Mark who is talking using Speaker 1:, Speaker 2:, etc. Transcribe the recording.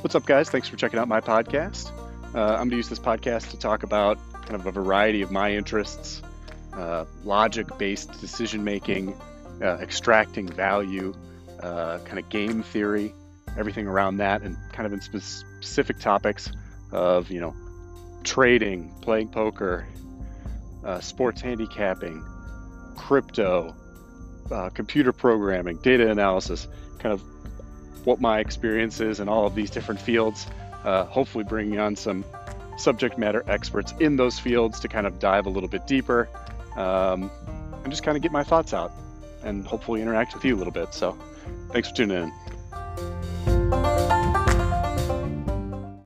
Speaker 1: What's up, guys? Thanks for checking out my podcast. Uh, I'm going to use this podcast to talk about kind of a variety of my interests uh, logic based decision making, uh, extracting value, uh, kind of game theory, everything around that, and kind of in spe- specific topics of, you know, trading, playing poker, uh, sports handicapping, crypto, uh, computer programming, data analysis, kind of what my experience is in all of these different fields. Uh, hopefully, bringing on some subject matter experts in those fields to kind of dive a little bit deeper um, and just kind of get my thoughts out and hopefully interact with you a little bit. So, thanks for tuning in.